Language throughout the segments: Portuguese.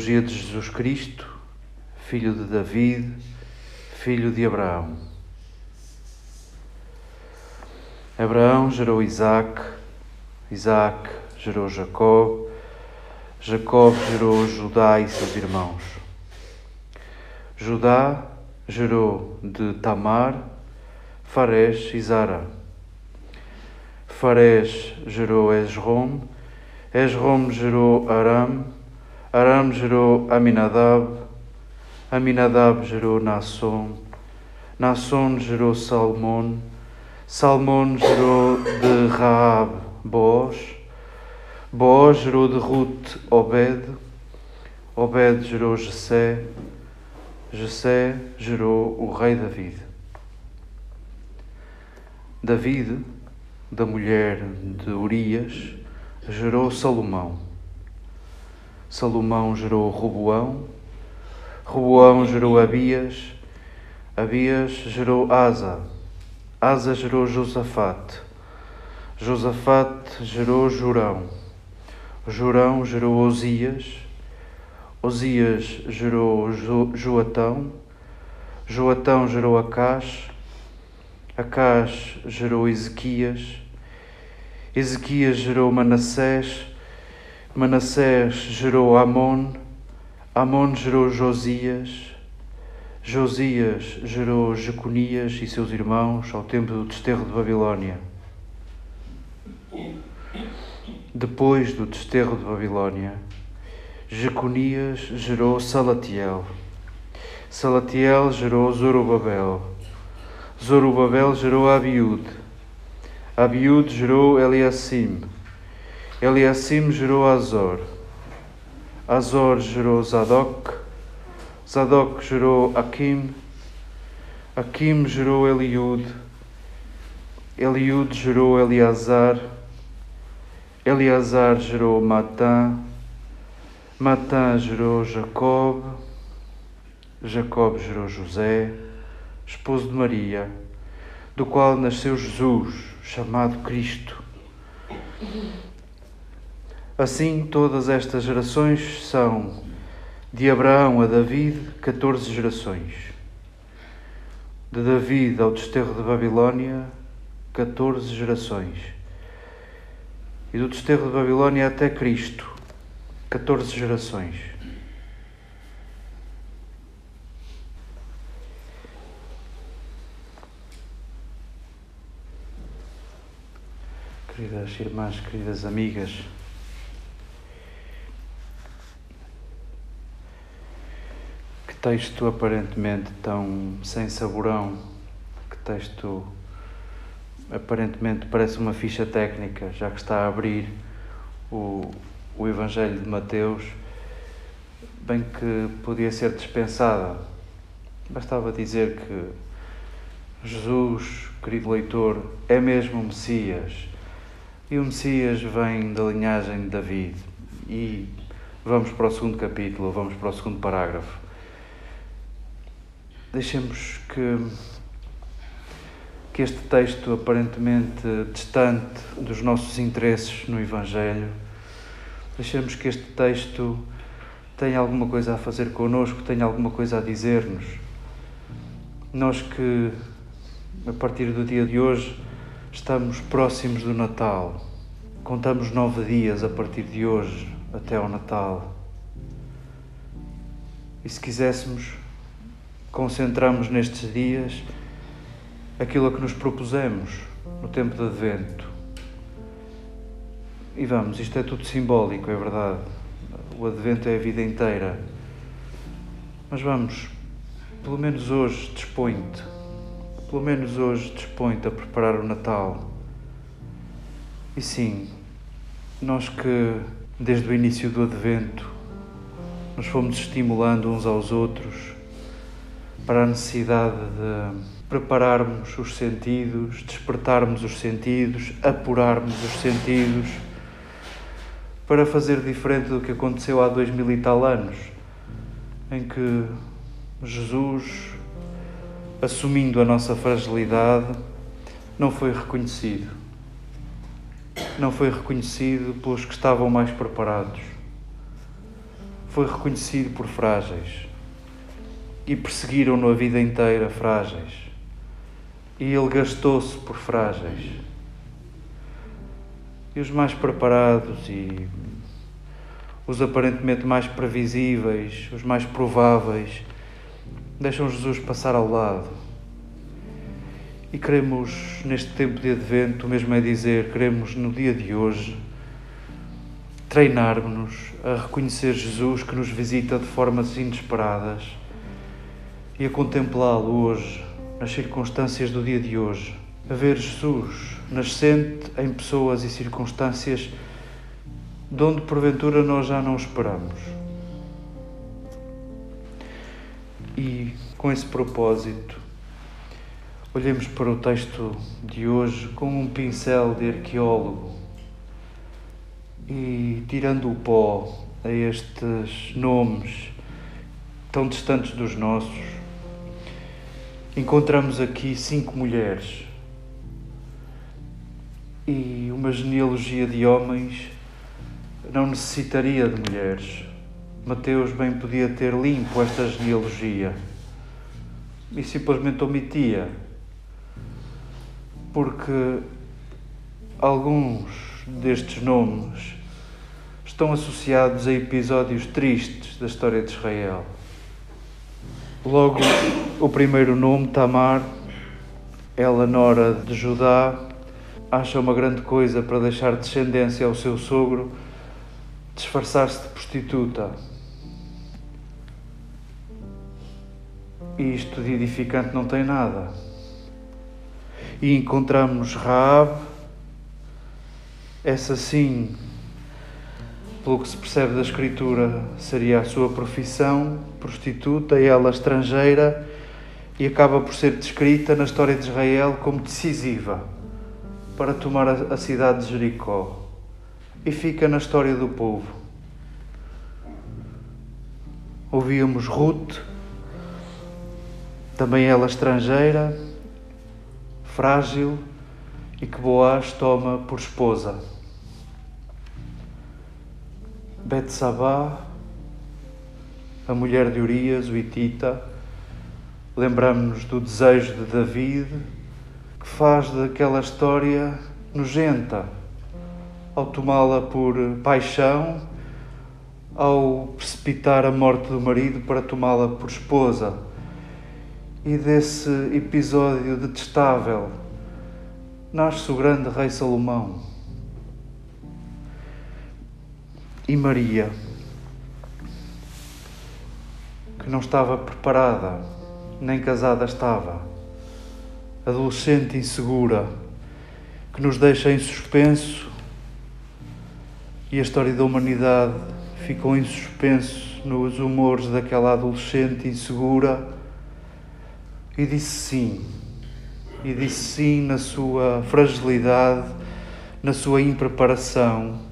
Genealogia de Jesus Cristo, filho de David, filho de Abraão. Abraão gerou Isaac, Isaac gerou Jacó, Jacó gerou Judá e seus irmãos. Judá gerou de Tamar, Fares e Zara. Fares gerou Esrom, Esrom gerou Aram, Aram gerou Aminadab, Aminadab gerou Nasson, Nasson gerou Salmon, Salmon gerou de Raab Boaz, Boaz gerou de Ruth Obed, Obed gerou Jessé, Jessé gerou o rei David. David, da mulher de Urias, gerou Salomão. Salomão gerou Roboão, Roboão gerou Abias, Abias gerou Asa, Asa gerou Josafate, Josafate gerou Jurão, Jurão gerou Osias, Osias gerou jo Joatão, Joatão gerou Acás, Acás gerou Ezequias, Ezequias gerou Manassés, Manassés gerou Amon, Amon gerou Josias, Josias gerou Jeconias e seus irmãos ao tempo do desterro de Babilônia. Depois do desterro de Babilônia, Jeconias gerou Salatiel. Salatiel gerou Zorobabel. Zorobabel gerou Abiúde. Abiúde gerou Eliassim. Eliassim gerou Azor. Azor gerou Zadok. Zadok gerou Akim. Akim gerou Eliud. Eliud gerou Eleazar. Eleazar gerou Matã. Matã gerou Jacob. Jacob gerou José, esposo de Maria, do qual nasceu Jesus, chamado Cristo. Assim, todas estas gerações são de Abraão a David, 14 gerações. De David ao desterro de Babilônia, 14 gerações. E do desterro de Babilônia até Cristo, 14 gerações. Queridas irmãs, queridas amigas, texto aparentemente tão sem saborão, que texto aparentemente parece uma ficha técnica, já que está a abrir o, o Evangelho de Mateus, bem que podia ser dispensada. Bastava dizer que Jesus, querido leitor, é mesmo o Messias. E o Messias vem da linhagem de David. E vamos para o segundo capítulo, vamos para o segundo parágrafo. Deixemos que, que este texto, aparentemente distante dos nossos interesses no Evangelho, deixemos que este texto tenha alguma coisa a fazer connosco, tenha alguma coisa a dizer-nos. Nós que, a partir do dia de hoje, estamos próximos do Natal, contamos nove dias a partir de hoje até ao Natal. E se quiséssemos concentramos nestes dias aquilo a que nos propusemos no tempo de Advento. E vamos, isto é tudo simbólico, é verdade. O Advento é a vida inteira. Mas vamos, pelo menos hoje dispõe-te, pelo menos hoje dispõe-te a preparar o Natal. E sim, nós que desde o início do Advento nos fomos estimulando uns aos outros para a necessidade de prepararmos os sentidos, despertarmos os sentidos, apurarmos os sentidos, para fazer diferente do que aconteceu há dois mil e tal anos, em que Jesus, assumindo a nossa fragilidade, não foi reconhecido. Não foi reconhecido pelos que estavam mais preparados. foi reconhecido por frágeis e perseguiram-no a vida inteira frágeis. E ele gastou-se por frágeis. E os mais preparados e os aparentemente mais previsíveis, os mais prováveis, deixam Jesus passar ao lado. E queremos, neste tempo de advento, mesmo é dizer, queremos no dia de hoje treinar-nos a reconhecer Jesus que nos visita de formas inesperadas e a contemplá-lo hoje, nas circunstâncias do dia de hoje, a ver Jesus nascente em pessoas e circunstâncias de onde porventura nós já não esperamos. E com esse propósito, olhemos para o texto de hoje com um pincel de arqueólogo e tirando o pó a estes nomes tão distantes dos nossos, encontramos aqui cinco mulheres e uma genealogia de homens não necessitaria de mulheres. Mateus bem podia ter limpo esta genealogia e simplesmente omitia, porque alguns destes nomes estão associados a episódios tristes da história de Israel. Logo, o primeiro nome, Tamar, ela, nora de Judá, acha uma grande coisa para deixar descendência ao seu sogro, disfarçar-se de prostituta. E isto de edificante não tem nada. E encontramos Raab, essa sim pelo que se percebe da Escritura, seria a sua profissão, prostituta, ela estrangeira, e acaba por ser descrita na história de Israel como decisiva para tomar a cidade de Jericó. E fica na história do povo. Ouvíamos Ruth, também ela estrangeira, frágil, e que Boaz toma por esposa. Betsabá, a mulher de Urias, o Itita, lembramos-nos do desejo de David, que faz daquela história nojenta, ao tomá-la por paixão, ao precipitar a morte do marido para tomá-la por esposa. E desse episódio detestável nasce o grande rei Salomão e Maria, que não estava preparada, nem casada estava, adolescente insegura, que nos deixa em suspenso e a história da humanidade ficou em suspenso nos humores daquela adolescente insegura e disse sim. E disse sim na sua fragilidade, na sua impreparação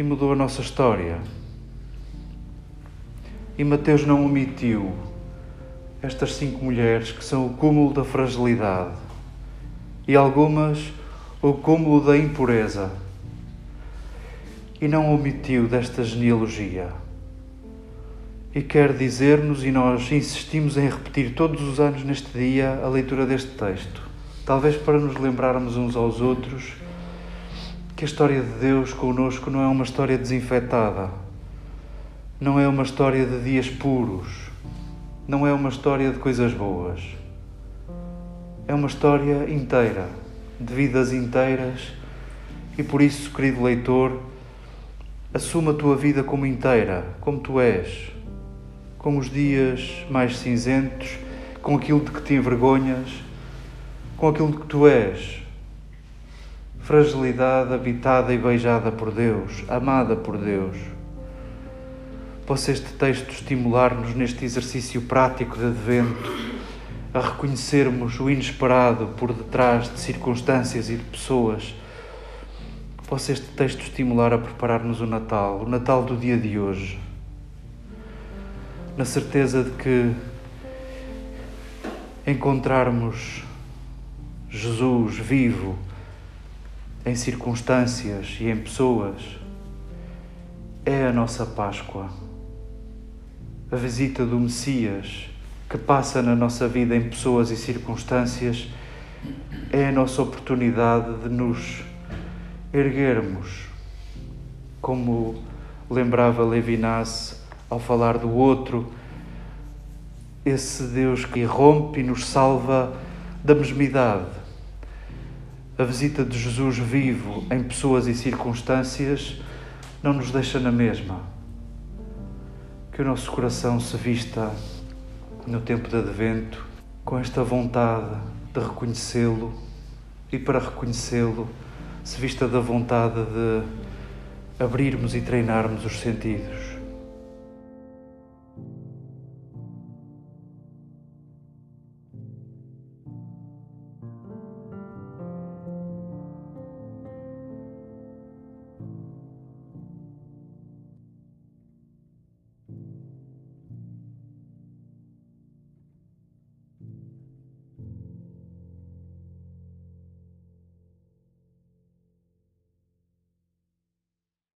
e mudou a nossa história. E Mateus não omitiu estas cinco mulheres que são o cúmulo da fragilidade e algumas o cúmulo da impureza. E não omitiu desta genealogia. E quer dizer-nos, e nós insistimos em repetir todos os anos neste dia a leitura deste texto, talvez para nos lembrarmos uns aos outros que a história de Deus conosco não é uma história desinfetada, não é uma história de dias puros, não é uma história de coisas boas. É uma história inteira, de vidas inteiras, e por isso, querido leitor, assuma a tua vida como inteira, como tu és, com os dias mais cinzentos, com aquilo de que te envergonhas, com aquilo de que tu és fragilidade habitada e beijada por Deus, amada por Deus. Possa este texto estimular-nos neste exercício prático de advento a reconhecermos o inesperado por detrás de circunstâncias e de pessoas. Possa este texto estimular a preparar-nos o Natal, o Natal do dia de hoje, na certeza de que encontrarmos Jesus vivo em circunstâncias e em pessoas é a nossa Páscoa. A visita do Messias que passa na nossa vida em pessoas e circunstâncias é a nossa oportunidade de nos erguermos, como lembrava Levinas ao falar do outro, esse Deus que rompe e nos salva da mesmidade. A visita de Jesus vivo em pessoas e circunstâncias não nos deixa na mesma. Que o nosso coração se vista no tempo de advento com esta vontade de reconhecê-lo e para reconhecê-lo se vista da vontade de abrirmos e treinarmos os sentidos.